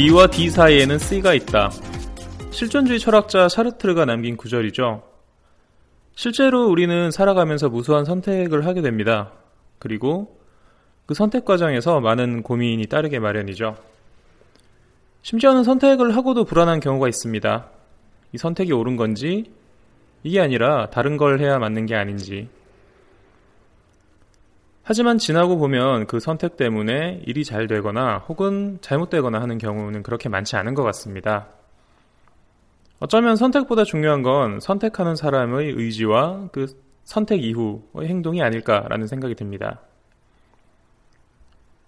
B와 D 사이에는 C가 있다. 실존주의 철학자 샤르트르가 남긴 구절이죠. 실제로 우리는 살아가면서 무수한 선택을 하게 됩니다. 그리고 그 선택 과정에서 많은 고민이 따르게 마련이죠. 심지어는 선택을 하고도 불안한 경우가 있습니다. 이 선택이 옳은 건지, 이게 아니라 다른 걸 해야 맞는 게 아닌지. 하지만 지나고 보면 그 선택 때문에 일이 잘 되거나 혹은 잘못되거나 하는 경우는 그렇게 많지 않은 것 같습니다. 어쩌면 선택보다 중요한 건 선택하는 사람의 의지와 그 선택 이후의 행동이 아닐까라는 생각이 듭니다.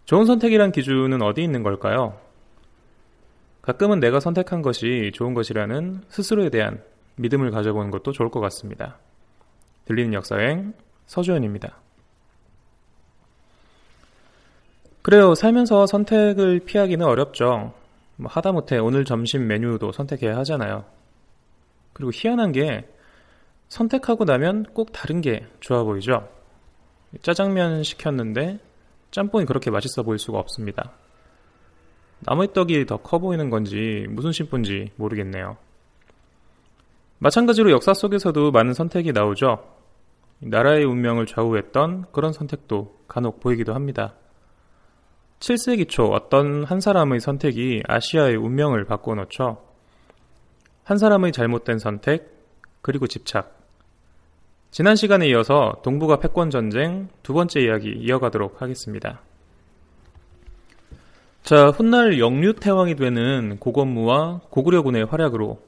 좋은 선택이란 기준은 어디 있는 걸까요? 가끔은 내가 선택한 것이 좋은 것이라는 스스로에 대한 믿음을 가져보는 것도 좋을 것 같습니다. 들리는 역사행 서주현입니다. 그래요. 살면서 선택을 피하기는 어렵죠. 뭐 하다못해 오늘 점심 메뉴도 선택해야 하잖아요. 그리고 희한한 게 선택하고 나면 꼭 다른 게 좋아 보이죠. 짜장면 시켰는데 짬뽕이 그렇게 맛있어 보일 수가 없습니다. 나무의 떡이 더 커 보이는 건지 무슨 심부인지 모르겠네요. 마찬가지로 역사 속에서도 많은 선택이 나오죠. 나라의 운명을 좌우했던 그런 선택도 간혹 보이기도 합니다. 7세기 초 어떤 한 사람의 선택이 아시아의 운명을 바꿔놓죠. 한 사람의 잘못된 선택, 그리고 집착. 지난 시간에 이어서 동북아 패권 전쟁 두 번째 이야기 이어가도록 하겠습니다. 자, 훗날 영유태왕이 되는 고건무와 고구려군의 활약으로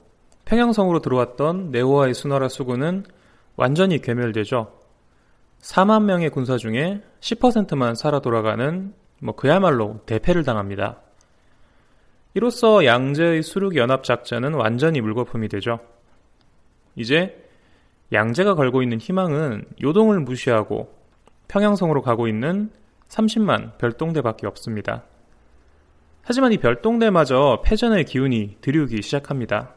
평양성으로 들어왔던 네오와의 수나라 수군은 완전히 괴멸되죠. 4만 명의 군사 중에 10%만 살아 돌아가는 뭐 그야말로 대패를 당합니다. 이로써 양제의 수륙 연합 작전은 완전히 물거품이 되죠. 이제 양제가 걸고 있는 희망은 요동을 무시하고 평양성으로 가고 있는 30만 별동대밖에 없습니다. 하지만 이 별동대마저 패전의 기운이 들이우기 시작합니다.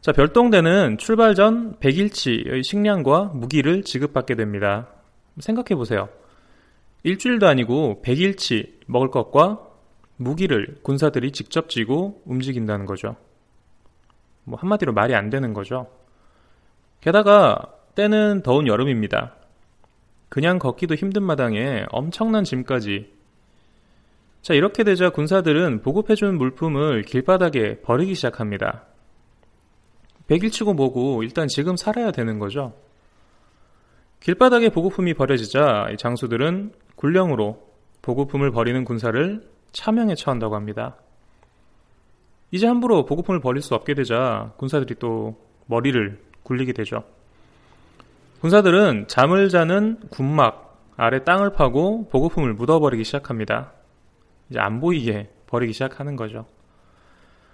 자, 별동대는 출발 전 100일치의 식량과 무기를 지급받게 됩니다. 생각해 보세요. 일주일도 아니고 100일치 먹을 것과 무기를 군사들이 직접 쥐고 움직인다는 거죠. 뭐 한마디로 말이 안 되는 거죠. 게다가 때는 더운 여름입니다. 그냥 걷기도 힘든 마당에 엄청난 짐까지. 자, 이렇게 되자 군사들은 보급해준 물품을 길바닥에 버리기 시작합니다. 100일치고 뭐고 일단 지금 살아야 되는 거죠. 길바닥에 보급품이 버려지자 장수들은 굴령으로 보급품을 버리는 군사를 차명에 처한다고 합니다. 이제 함부로 보급품을 버릴 수 없게 되자 군사들이 또 머리를 굴리게 되죠. 군사들은 잠을 자는 군막 아래 땅을 파고 보급품을 묻어버리기 시작합니다. 이제 안 보이게 버리기 시작하는 거죠.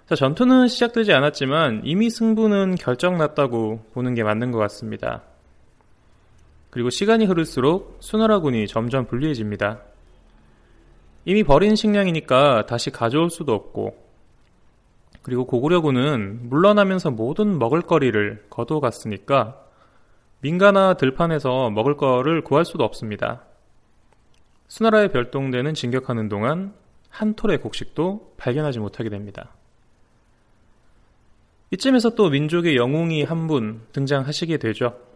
자, 전투는 시작되지 않았지만 이미 승부는 결정났다고 보는 게 맞는 것 같습니다. 그리고 시간이 흐를수록 수나라군이 점점 불리해집니다. 이미 버린 식량이니까 다시 가져올 수도 없고, 그리고 고구려군은 물러나면서 모든 먹을거리를 거둬갔으니까 민가나 들판에서 먹을 거를 구할 수도 없습니다. 수나라의 별동대는 진격하는 동안 한 톨의 곡식도 발견하지 못하게 됩니다. 이쯤에서 또 민족의 영웅이 한 분 등장하시게 되죠.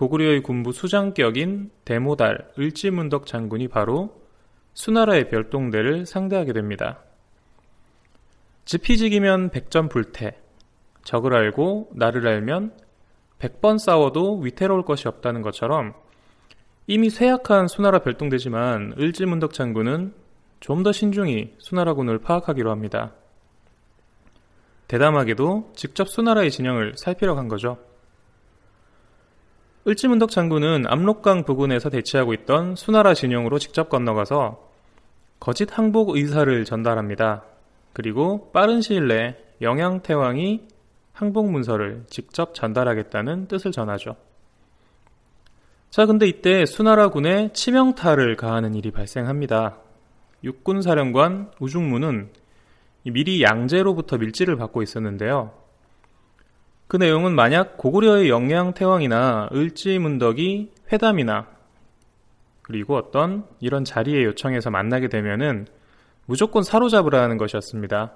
고구려의 군부 수장격인 대모달 을지문덕 장군이 바로 수나라의 별동대를 상대하게 됩니다. 지피지기면 백전 불태, 적을 알고 나를 알면 백번 싸워도 위태로울 것이 없다는 것처럼 이미 쇠약한 수나라 별동대지만 을지문덕 장군은 좀 더 신중히 수나라군을 파악하기로 합니다. 대담하게도 직접 수나라의 진영을 살피러 간 거죠. 을지문덕 장군은 압록강 부근에서 대치하고 있던 수나라 진영으로 직접 건너가서 거짓 항복 의사를 전달합니다. 그리고 빠른 시일 내에 영양태왕이 항복 문서를 직접 전달하겠다는 뜻을 전하죠. 자, 근데 이때 수나라 군에 치명타를 가하는 일이 발생합니다. 육군사령관 우중무는 미리 양제로부터 밀지를 받고 있었는데요. 그 내용은 만약 고구려의 영양 태왕이나 을지문덕이 회담이나 그리고 어떤 이런 자리에 요청해서 만나게 되면은 무조건 사로잡으라는 것이었습니다.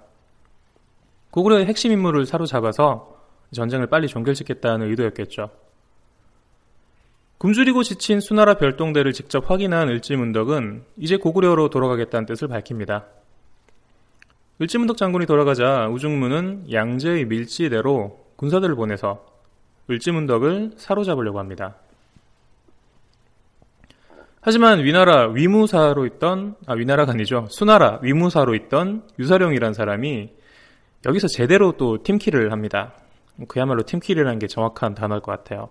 고구려의 핵심 인물을 사로잡아서 전쟁을 빨리 종결시켰다는 의도였겠죠. 굶주리고 지친 수나라 별동대를 직접 확인한 을지문덕은 이제 고구려로 돌아가겠다는 뜻을 밝힙니다. 을지문덕 장군이 돌아가자 우중문은 양제의 밀지대로 군사들을 보내서 을지문덕을 사로잡으려고 합니다. 하지만 위나라 위무사로 있던 아 위나라가 아니죠 수나라 위무사로 있던 유사룡이란 사람이 여기서 제대로 또 팀킬을 합니다. 그야말로 팀킬이라는 게 정확한 단어일 것 같아요.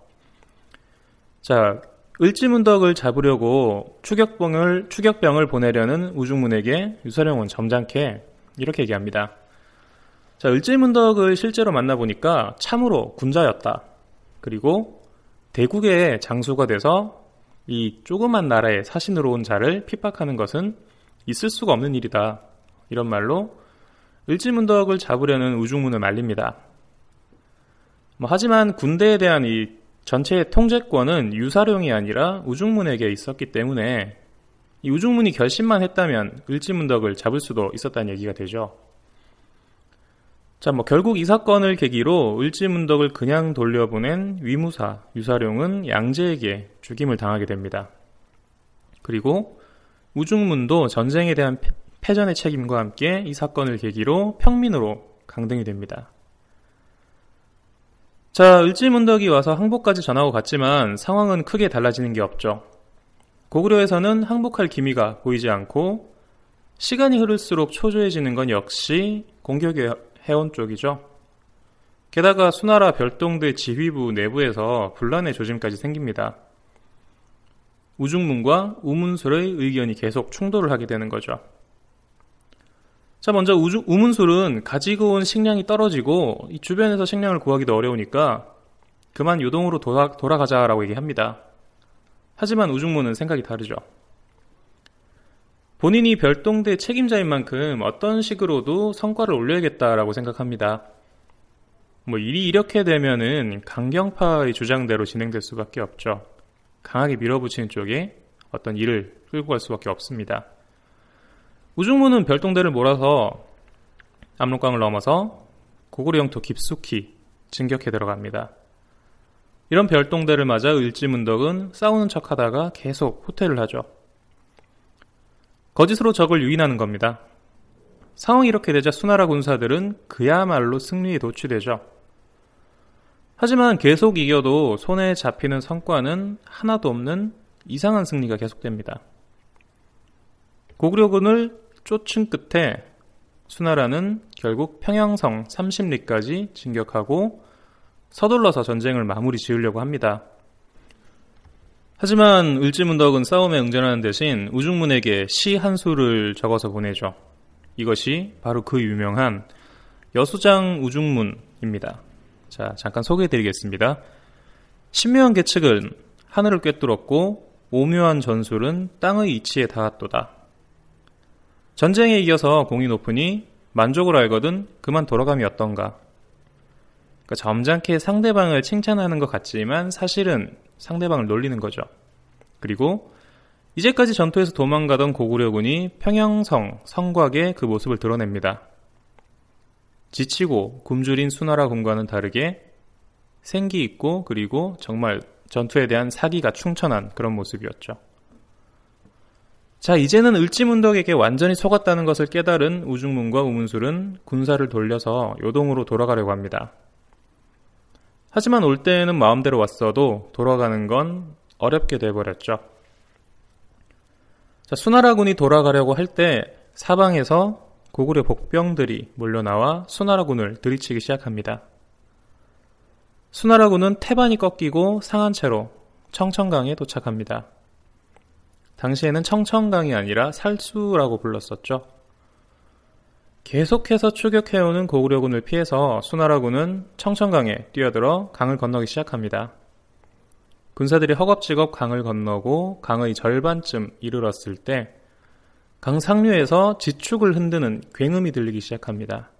자 을지문덕을 잡으려고 추격병을 추격병을 보내려는 우중문에게 유사룡은 점잖게 이렇게 얘기합니다. 자, 을지문덕을 실제로 만나보니까 참으로 군자였다. 그리고 대국의 장수가 돼서 이 조그만 나라에 사신으로 온 자를 핍박하는 것은 있을 수가 없는 일이다. 이런 말로 을지문덕을 잡으려는 우중문을 말립니다. 뭐, 하지만 군대에 대한 이 전체의 통제권은 유사룡이 아니라 우중문에게 있었기 때문에 이 우중문이 결심만 했다면 을지문덕을 잡을 수도 있었다는 얘기가 되죠. 자, 뭐 결국 이 사건을 계기로 을지문덕을 그냥 돌려보낸 위무사 유사룡은 양제에게 죽임을 당하게 됩니다. 그리고 우중문도 전쟁에 대한 패전의 책임과 함께 이 사건을 계기로 평민으로 강등이 됩니다. 자, 을지문덕이 와서 항복까지 전하고 갔지만 상황은 크게 달라지는 게 없죠. 고구려에서는 항복할 기미가 보이지 않고 시간이 흐를수록 초조해지는 건 역시 공격의 해원 쪽이죠. 게다가 수나라 별동대 지휘부 내부에서 분란의 조짐까지 생깁니다. 우중문과 우문술의 의견이 계속 충돌을 하게 되는 거죠. 자, 먼저 우주, 우문술은 가지고 온 식량이 떨어지고 이 주변에서 식량을 구하기도 어려우니까 그만 요동으로 돌아, 돌아가자라고 얘기합니다. 하지만 우중문은 생각이 다르죠. 본인이 별동대 책임자인 만큼 어떤 식으로도 성과를 올려야겠다라고 생각합니다. 뭐 일이 이렇게 되면은 강경파의 주장대로 진행될 수밖에 없죠. 강하게 밀어붙이는 쪽에 어떤 일을 끌고 갈 수밖에 없습니다. 우중문은 별동대를 몰아서 압록강을 넘어서 고구려 영토 깊숙이 진격해 들어갑니다. 이런 별동대를 맞아 을지문덕은 싸우는 척하다가 계속 후퇴를 하죠. 거짓으로 적을 유인하는 겁니다. 상황이 이렇게 되자 수나라 군사들은 그야말로 승리에 도취되죠. 하지만 계속 이겨도 손에 잡히는 성과는 하나도 없는 이상한 승리가 계속됩니다. 고구려군을 쫓은 끝에 수나라는 결국 평양성 30리까지 진격하고 서둘러서 전쟁을 마무리 지으려고 합니다. 하지만 을지문덕은 싸움에 응전하는 대신 우중문에게 시한 수를 적어서 보내죠. 이것이 바로 그 유명한 여수장 우중문입니다. 자, 잠깐 소개해 드리겠습니다. 신묘한 계측은 하늘을 꿰뚫었고 오묘한 전술은 땅의 이치에 닿았도다. 전쟁에 이겨서 공이 높으니 만족을 알거든 그만 돌아감이 어떤가. 그러니까 점잖게 상대방을 칭찬하는 것 같지만 사실은 상대방을 놀리는 거죠. 그리고 이제까지 전투에서 도망가던 고구려군이 평양성 성곽에 그 모습을 드러냅니다. 지치고 굶주린 수나라 군과는 다르게 생기 있고 그리고 정말 전투에 대한 사기가 충천한 그런 모습이었죠. 자, 이제는 을지문덕에게 완전히 속았다는 것을 깨달은 우중문과 우문술은 군사를 돌려서 요동으로 돌아가려고 합니다. 하지만 올 때에는 마음대로 왔어도 돌아가는 건 어렵게 돼버렸죠. 자, 수나라군이 돌아가려고 할 때 사방에서 고구려 복병들이 몰려나와 수나라군을 들이치기 시작합니다. 수나라군은 태반이 꺾이고 상한 채로 청천강에 도착합니다. 당시에는 청천강이 아니라 살수라고 불렀었죠. 계속해서 추격해오는 고구려군을 피해서 수나라군은 청천강에 뛰어들어 강을 건너기 시작합니다. 군사들이 허겁지겁 강을 건너고 강의 절반쯤 이르렀을 때 강 상류에서 지축을 흔드는 굉음이 들리기 시작합니다.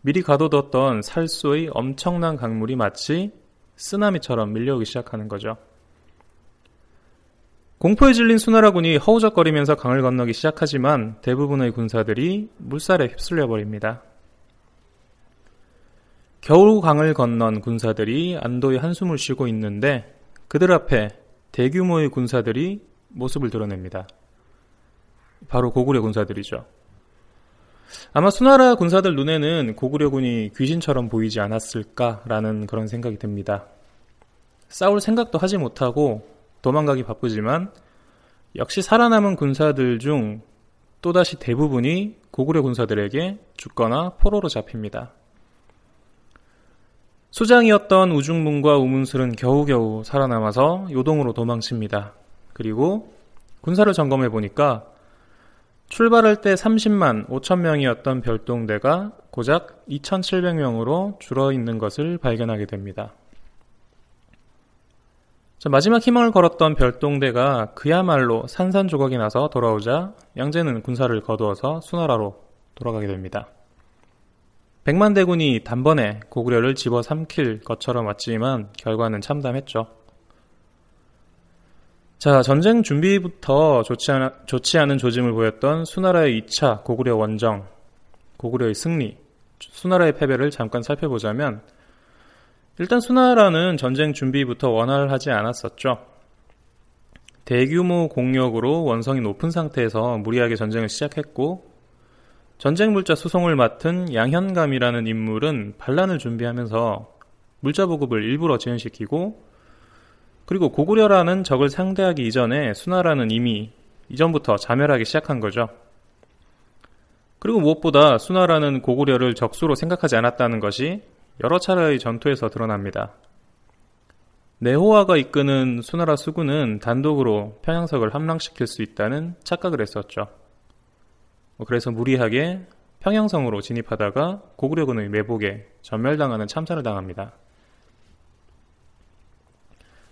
미리 가둬뒀던 살수의 엄청난 강물이 마치 쓰나미처럼 밀려오기 시작하는 거죠. 공포에 질린 수나라군이 허우적거리면서 강을 건너기 시작하지만 대부분의 군사들이 물살에 휩쓸려 버립니다. 겨우 강을 건넌 군사들이 안도의 한숨을 쉬고 있는데 그들 앞에 대규모의 군사들이 모습을 드러냅니다. 바로 고구려 군사들이죠. 아마 수나라 군사들 눈에는 고구려군이 귀신처럼 보이지 않았을까라는 그런 생각이 듭니다. 싸울 생각도 하지 못하고 도망가기 바쁘지만 역시 살아남은 군사들 중 또다시 대부분이 고구려 군사들에게 죽거나 포로로 잡힙니다. 수장이었던 우중문과 우문술은 겨우겨우 살아남아서 요동으로 도망칩니다. 그리고 군사를 점검해 보니까 출발할 때 30만 5천 명이었던 별동대가 고작 2,700명으로 줄어 있는 것을 발견하게 됩니다. 마지막 희망을 걸었던 별동대가 그야말로 산산조각이 나서 돌아오자 양재는 군사를 거두어서 수나라로 돌아가게 됩니다. 백만 대군이 단번에 고구려를 집어삼킬 것처럼 왔지만 결과는 참담했죠. 자, 전쟁 준비부터 좋지, 않아, 좋지 않은 조짐을 보였던 수나라의 2차 고구려 원정, 고구려의 승리, 수나라의 패배를 잠깐 살펴보자면 일단 수나라는 전쟁 준비부터 원활하지 않았었죠. 대규모 공력으로 원성이 높은 상태에서 무리하게 전쟁을 시작했고 전쟁 물자 수송을 맡은 양현감이라는 인물은 반란을 준비하면서 물자 보급을 일부러 지연시키고 그리고 고구려라는 적을 상대하기 이전에 수나라는 이미 이전부터 자멸하기 시작한 거죠. 그리고 무엇보다 수나라는 고구려를 적수로 생각하지 않았다는 것이 여러 차례의 전투에서 드러납니다. 네호아가 이끄는 수나라 수군은 단독으로 평양석을 함락시킬 수 있다는 착각을 했었죠. 뭐 그래서 무리하게 평양성으로 진입하다가 고구려군의 매복에 전멸당하는 참사를 당합니다.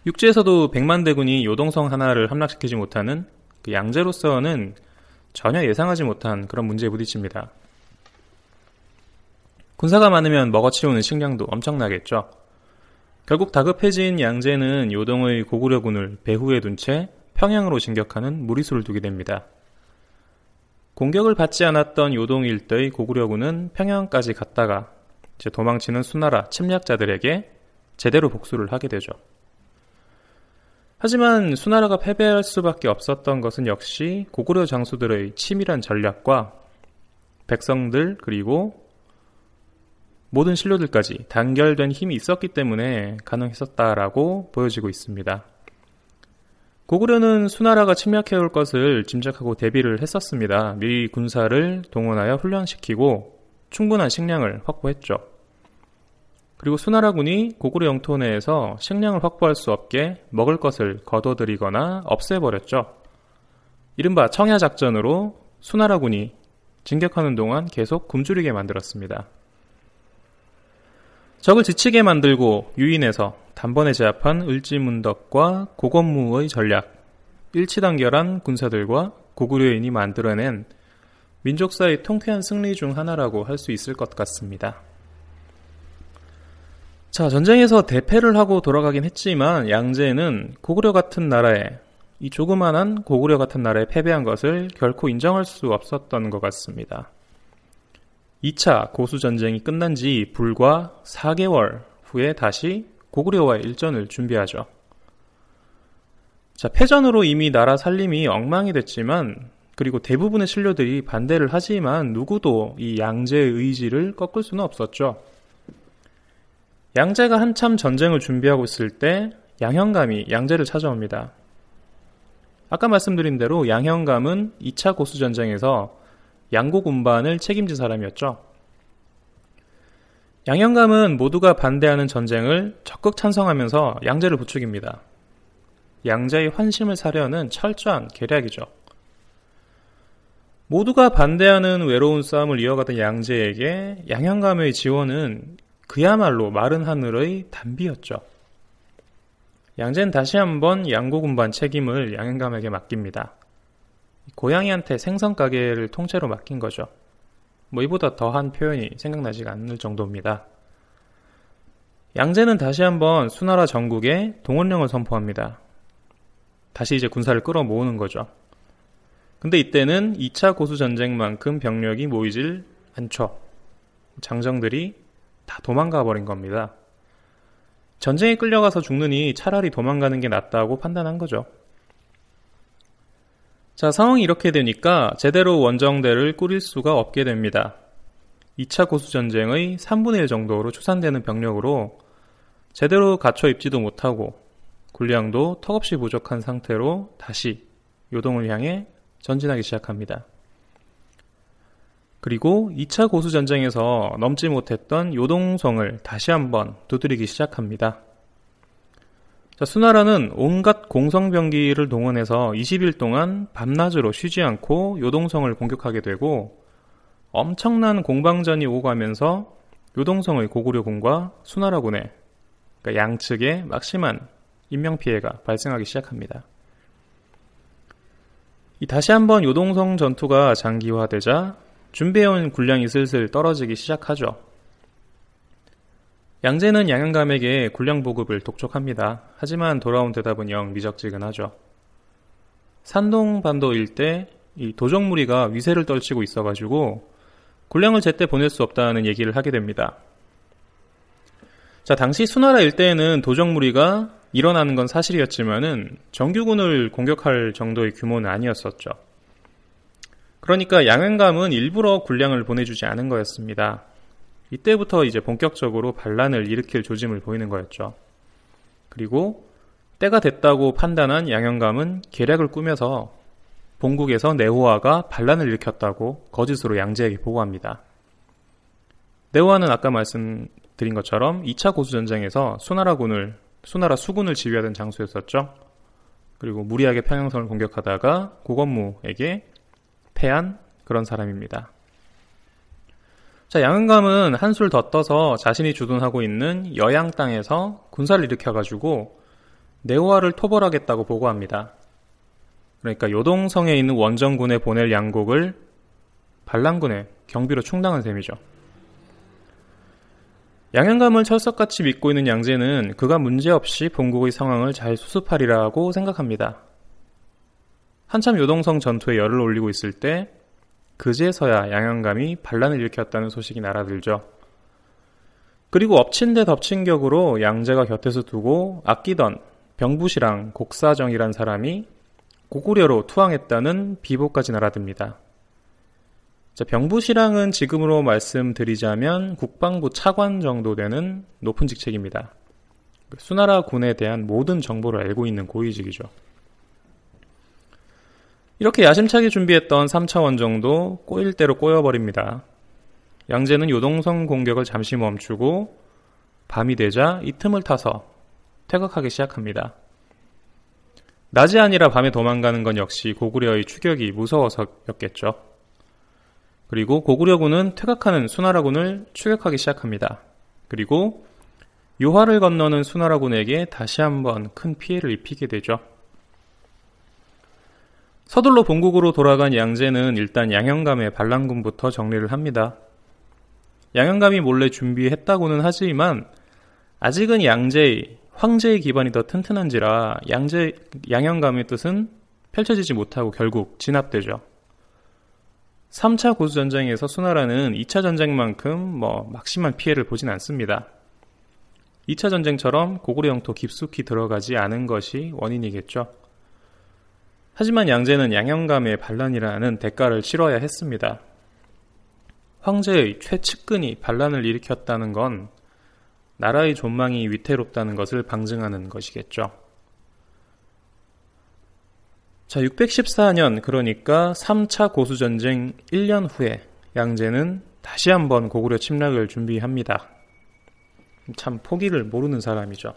육지에서도 백만 대군이 요동성 하나를 함락시키지 못하는 그 양제로서는 전혀 예상하지 못한 그런 문제에 부딪힙니다. 군사가 많으면 먹어치우는 식량도 엄청나겠죠. 결국 다급해진 양제는 요동의 고구려군을 배후에 둔 채 평양으로 진격하는 무리수를 두게 됩니다. 공격을 받지 않았던 요동 일대의 고구려군은 평양까지 갔다가 이제 도망치는 수나라 침략자들에게 제대로 복수를 하게 되죠. 하지만 수나라가 패배할 수밖에 없었던 것은 역시 고구려 장수들의 치밀한 전략과 백성들 그리고 모든 신료들까지 단결된 힘이 있었기 때문에 가능했었다라고 보여지고 있습니다. 고구려는 수나라가 침략해올 것을 짐작하고 대비를 했었습니다. 미리 군사를 동원하여 훈련시키고 충분한 식량을 확보했죠. 그리고 수나라군이 고구려 영토 내에서 식량을 확보할 수 없게 먹을 것을 거둬들이거나 없애버렸죠. 이른바 청야작전으로 수나라군이 진격하는 동안 계속 굶주리게 만들었습니다. 적을 지치게 만들고 유인해서 단번에 제압한 을지문덕과 고건무의 전략, 일치단결한 군사들과 고구려인이 만들어낸 민족사의 통쾌한 승리 중 하나라고 할 수 있을 것 같습니다. 자, 전쟁에서 대패를 하고 돌아가긴 했지만 양제는 고구려 같은 나라에 이 조그만한 고구려 같은 나라에 패배한 것을 결코 인정할 수 없었던 것 같습니다. 2차 고수전쟁이 끝난 지 불과 4개월 후에 다시 고구려와의 일전을 준비하죠. 자, 패전으로 이미 나라 살림이 엉망이 됐지만, 그리고 대부분의 신료들이 반대를 하지만 누구도 이 양제의 의지를 꺾을 수는 없었죠. 양제가 한참 전쟁을 준비하고 있을 때 양현감이 양제를 찾아옵니다. 아까 말씀드린 대로 양현감은 2차 고수전쟁에서 양국 운반을 책임진 사람이었죠. 양현감은 모두가 반대하는 전쟁을 적극 찬성하면서 양제를 부추깁니다. 양자의 환심을 사려는 철저한 계략이죠. 모두가 반대하는 외로운 싸움을 이어가던 양제에게 양현감의 지원은 그야말로 마른 하늘의 단비였죠. 양제는 다시 한번 양고군반 책임을 양현감에게 맡깁니다. 고양이한테 생선 가게를 통째로 맡긴 거죠. 뭐 이보다 더한 표현이 생각나지가 않을 정도입니다. 양제는 다시 한번 수나라 전국에 동원령을 선포합니다. 다시 이제 군사를 끌어모으는 거죠. 근데 이때는 2차 고수 전쟁만큼 병력이 모이질 않죠. 장정들이 다 도망가 버린 겁니다. 전쟁에 끌려가서 죽느니 차라리 도망가는 게 낫다고 판단한 거죠. 자, 상황이 이렇게 되니까 제대로 원정대를 꾸릴 수가 없게 됩니다. 2차 고수전쟁의 3분의 1 정도로 추산되는 병력으로 제대로 갖춰 입지도 못하고 군량도 턱없이 부족한 상태로 다시 요동을 향해 전진하기 시작합니다. 그리고 2차 고수전쟁에서 넘지 못했던 요동성을 다시 한번 두드리기 시작합니다. 자, 수나라는 온갖 공성병기를 동원해서 20일 동안 밤낮으로 쉬지 않고 요동성을 공격하게 되고 엄청난 공방전이 오가면서 요동성의 고구려군과 수나라군의 그러니까 양측에 막심한 인명피해가 발생하기 시작합니다. 이 다시 한번 요동성 전투가 장기화되자 준비해온 군량이 슬슬 떨어지기 시작하죠. 양제는 양현감에게 군량 보급을 독촉합니다. 하지만 돌아온 대답은 영 미적지근하죠. 산동 반도 일대 이 도적무리가 위세를 떨치고 있어가지고 군량을 제때 보낼 수 없다는 얘기를 하게 됩니다. 자, 당시 수나라 일대에는 도적무리가 일어나는 건 사실이었지만은 정규군을 공격할 정도의 규모는 아니었었죠. 그러니까 양현감은 일부러 군량을 보내주지 않은 거였습니다. 이때부터 이제 본격적으로 반란을 일으킬 조짐을 보이는 거였죠. 그리고 때가 됐다고 판단한 양현감은 계략을 꾸며서 본국에서 네호아가 반란을 일으켰다고 거짓으로 양제에게 보고합니다. 네호아는 아까 말씀드린 것처럼 2차 고수전쟁에서 수나라군을 수나라 수군을 지휘하던 장수였었죠. 그리고 무리하게 평양성을 공격하다가 고건무에게 패한 그런 사람입니다. 자, 양은감은 한술 더 떠서 자신이 주둔하고 있는 여양 땅에서 군사를 일으켜가지고 네오아를 토벌하겠다고 보고합니다. 그러니까 요동성에 있는 원정군에 보낼 양곡을 반란군의 경비로 충당한 셈이죠. 양현감을 철석같이 믿고 있는 양제는 그가 문제없이 본국의 상황을 잘 수습하리라고 생각합니다. 한참 요동성 전투에 열을 올리고 있을 때 그제서야 양현감이 반란을 일으켰다는 소식이 날아들죠. 그리고 엎친 데 덮친 격으로 양제가 곁에서 두고 아끼던 병부시랑 곡사정이란 사람이 고구려로 투항했다는 비보까지 날아듭니다. 자, 병부시랑은 지금으로 말씀드리자면 국방부 차관 정도 되는 높은 직책입니다. 수나라 군에 대한 모든 정보를 알고 있는 고위직이죠. 이렇게 야심차게 준비했던 3차 원 정도 꼬일 대로 꼬여버립니다. 양제는 요동성 공격을 잠시 멈추고 밤이 되자 이 틈을 타서 퇴각하기 시작합니다. 낮이 아니라 밤에 도망가는 건 역시 고구려의 추격이 무서워서였겠죠. 그리고 고구려군은 퇴각하는 수나라군을 추격하기 시작합니다. 그리고 요하를 건너는 수나라군에게 다시 한번 큰 피해를 입히게 되죠. 서둘러 본국으로 돌아간 양제는 일단 양현감의 반란군부터 정리를 합니다. 양현감이 몰래 준비했다고는 하지만 아직은 양제의 황제의 기반이 더 튼튼한지라 양제, 양형감의 뜻은 펼쳐지지 못하고 결국 진압되죠. 3차 고수 전쟁에서 수나라는 2차 전쟁만큼 뭐 막심한 피해를 보진 않습니다. 2차 전쟁처럼 고구려 영토 깊숙이 들어가지 않은 것이 원인이겠죠. 하지만 양제는 양형감의 반란이라는 대가를 치러야 했습니다. 황제의 최측근이 반란을 일으켰다는 건 나라의 존망이 위태롭다는 것을 방증하는 것이겠죠. 자, 614년, 그러니까 3차 고수전쟁 1년 후에 양제는 다시 한번 고구려 침략을 준비합니다. 참 포기를 모르는 사람이죠.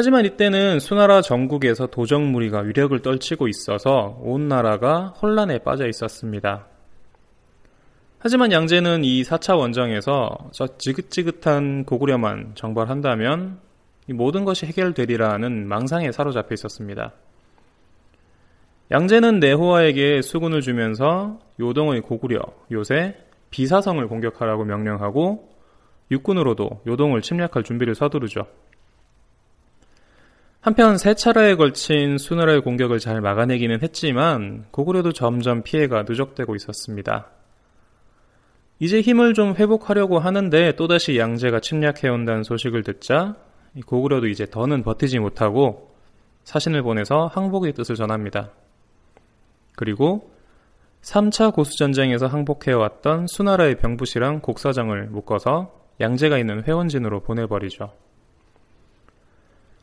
하지만 이때는 수나라 전국에서 도적무리가 위력을 떨치고 있어서 온 나라가 혼란에 빠져 있었습니다. 하지만 양제는 이 4차 원정에서 저 지긋지긋한 고구려만 정벌한다면 이 모든 것이 해결되리라는 망상에 사로잡혀 있었습니다. 양제는 내호와에게 수군을 주면서 요동의 고구려, 요새 비사성을 공격하라고 명령하고 육군으로도 요동을 침략할 준비를 서두르죠. 한편 세 차례에 걸친 수나라의 공격을 잘 막아내기는 했지만 고구려도 점점 피해가 누적되고 있었습니다. 이제 힘을 좀 회복하려고 하는데 또다시 양제가 침략해온다는 소식을 듣자 고구려도 이제 더는 버티지 못하고 사신을 보내서 항복의 뜻을 전합니다. 그리고 3차 고수전쟁에서 항복해왔던 수나라의 병부시랑 곡사장을 묶어서 양제가 있는 회원진으로 보내버리죠.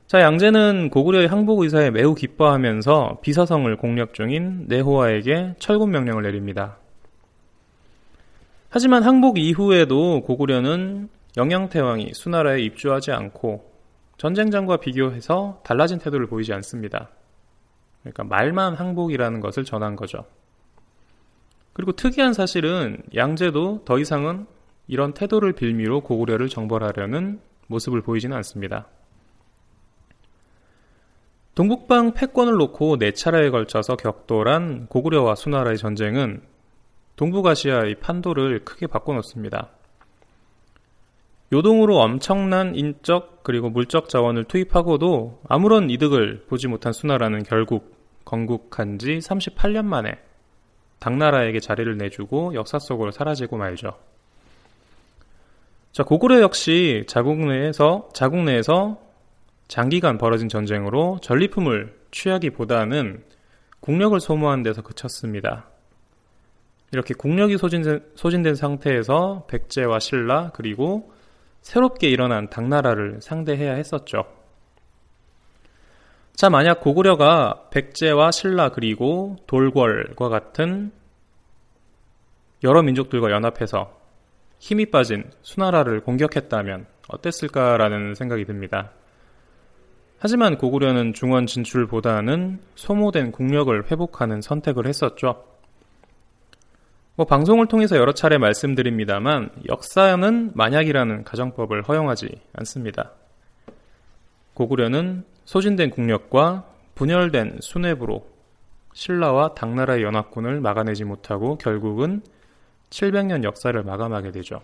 자, 양제는 고구려의 항복 의사에 매우 기뻐하면서 비사성을 공략 중인 내호와에게 철군 명령을 내립니다. 하지만 항복 이후에도 고구려는 영양태왕이 수나라에 입주하지 않고 전쟁장과 비교해서 달라진 태도를 보이지 않습니다. 그러니까 말만 항복이라는 것을 전한 거죠. 그리고 특이한 사실은 양제도 더 이상은 이런 태도를 빌미로 고구려를 정벌하려는 모습을 보이지는 않습니다. 동북방 패권을 놓고 네 차례에 걸쳐서 격돌한 고구려와 수나라의 전쟁은 동북아시아의 판도를 크게 바꿔놓습니다. 요동으로 엄청난 인적 그리고 물적 자원을 투입하고도 아무런 이득을 보지 못한 수나라는 결국 건국한 지 38년 만에 당나라에게 자리를 내주고 역사 속으로 사라지고 말죠. 자, 고구려 역시 자국 내에서 자국 내에서 장기간 벌어진 전쟁으로 전리품을 취하기보다는 국력을 소모한 데서 그쳤습니다. 이렇게 국력이 소진된, 소진된 상태에서 백제와 신라 그리고 새롭게 일어난 당나라를 상대해야 했었죠. 자, 만약 고구려가 백제와 신라 그리고 돌궐과 같은 여러 민족들과 연합해서 힘이 빠진 수나라를 공격했다면 어땠을까라는 생각이 듭니다. 하지만 고구려는 중원 진출보다는 소모된 국력을 회복하는 선택을 했었죠. 뭐 방송을 통해서 여러 차례 말씀드립니다만 역사는 만약이라는 가정법을 허용하지 않습니다. 고구려는 소진된 국력과 분열된 수뇌부로 신라와 당나라의 연합군을 막아내지 못하고 결국은 700년 역사를 마감하게 되죠.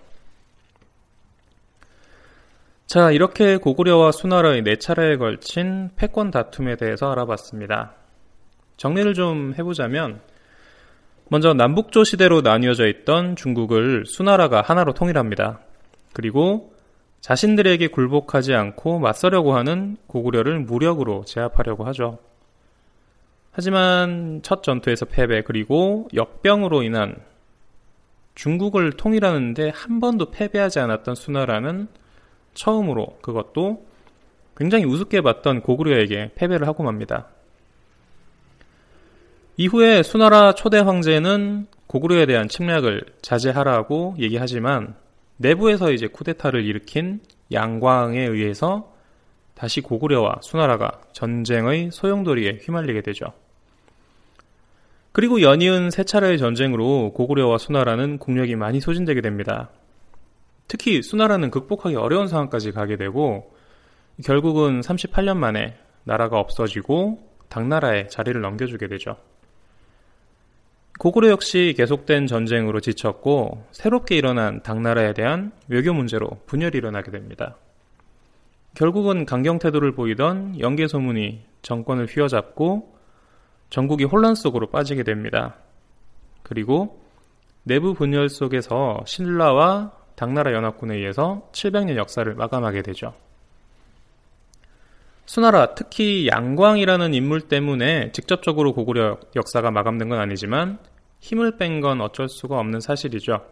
자, 이렇게 고구려와 수나라의 네 차례에 걸친 패권 다툼에 대해서 알아봤습니다. 정리를 좀 해보자면, 먼저 남북조 시대로 나뉘어져 있던 중국을 수나라가 하나로 통일합니다. 그리고 자신들에게 굴복하지 않고 맞서려고 하는 고구려를 무력으로 제압하려고 하죠. 하지만 첫 전투에서 패배 그리고 역병으로 인한 중국을 통일하는데 한 번도 패배하지 않았던 수나라는 처음으로 그것도 굉장히 우습게 봤던 고구려에게 패배를 하고 맙니다. 이후에 수나라 초대 황제는 고구려에 대한 침략을 자제하라고 얘기하지만 내부에서 이제 쿠데타를 일으킨 양광에 의해서 다시 고구려와 수나라가 전쟁의 소용돌이에 휘말리게 되죠. 그리고 연이은 세 차례의 전쟁으로 고구려와 수나라는 국력이 많이 소진되게 됩니다. 특히 수나라는 극복하기 어려운 상황까지 가게 되고 결국은 38년 만에 나라가 없어지고 당나라에 자리를 넘겨주게 되죠. 고구려 역시 계속된 전쟁으로 지쳤고 새롭게 일어난 당나라에 대한 외교 문제로 분열이 일어나게 됩니다. 결국은 강경 태도를 보이던 영계 소문이 정권을 휘어잡고 전국이 혼란 속으로 빠지게 됩니다. 그리고 내부 분열 속에서 신라와 당나라 연합군에 의해서 700년 역사를 마감하게 되죠. 수나라, 특히 양광이라는 인물 때문에 직접적으로 고구려 역사가 마감된 건 아니지만 힘을 뺀 건 어쩔 수가 없는 사실이죠.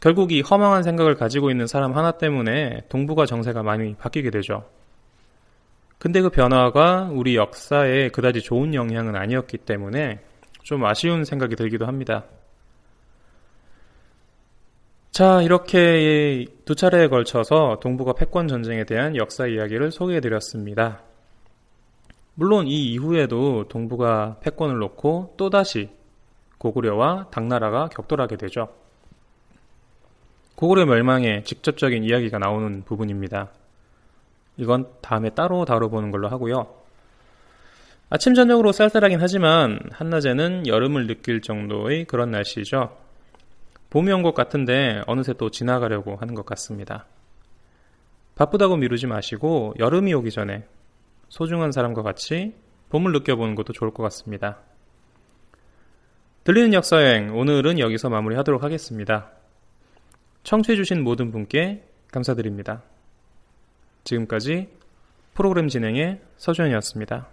결국 이 허망한 생각을 가지고 있는 사람 하나 때문에 동북아 정세가 많이 바뀌게 되죠. 근데 그 변화가 우리 역사에 그다지 좋은 영향은 아니었기 때문에 좀 아쉬운 생각이 들기도 합니다. 자, 이렇게 두 차례에 걸쳐서 동북아 패권 전쟁에 대한 역사 이야기를 소개해 드렸습니다. 물론 이 이후에도 동북아 패권을 놓고 또다시 고구려와 당나라가 격돌하게 되죠. 고구려 멸망의 직접적인 이야기가 나오는 부분입니다. 이건 다음에 따로 다뤄보는 걸로 하고요. 아침 저녁으로 쌀쌀하긴 하지만 한낮에는 여름을 느낄 정도의 그런 날씨죠. 봄이 온 것 같은데 어느새 또 지나가려고 하는 것 같습니다. 바쁘다고 미루지 마시고 여름이 오기 전에 소중한 사람과 같이 봄을 느껴보는 것도 좋을 것 같습니다. 들리는 역사여행 오늘은 여기서 마무리하도록 하겠습니다. 청취해주신 모든 분께 감사드립니다. 지금까지 프로그램 진행의 서주현이었습니다.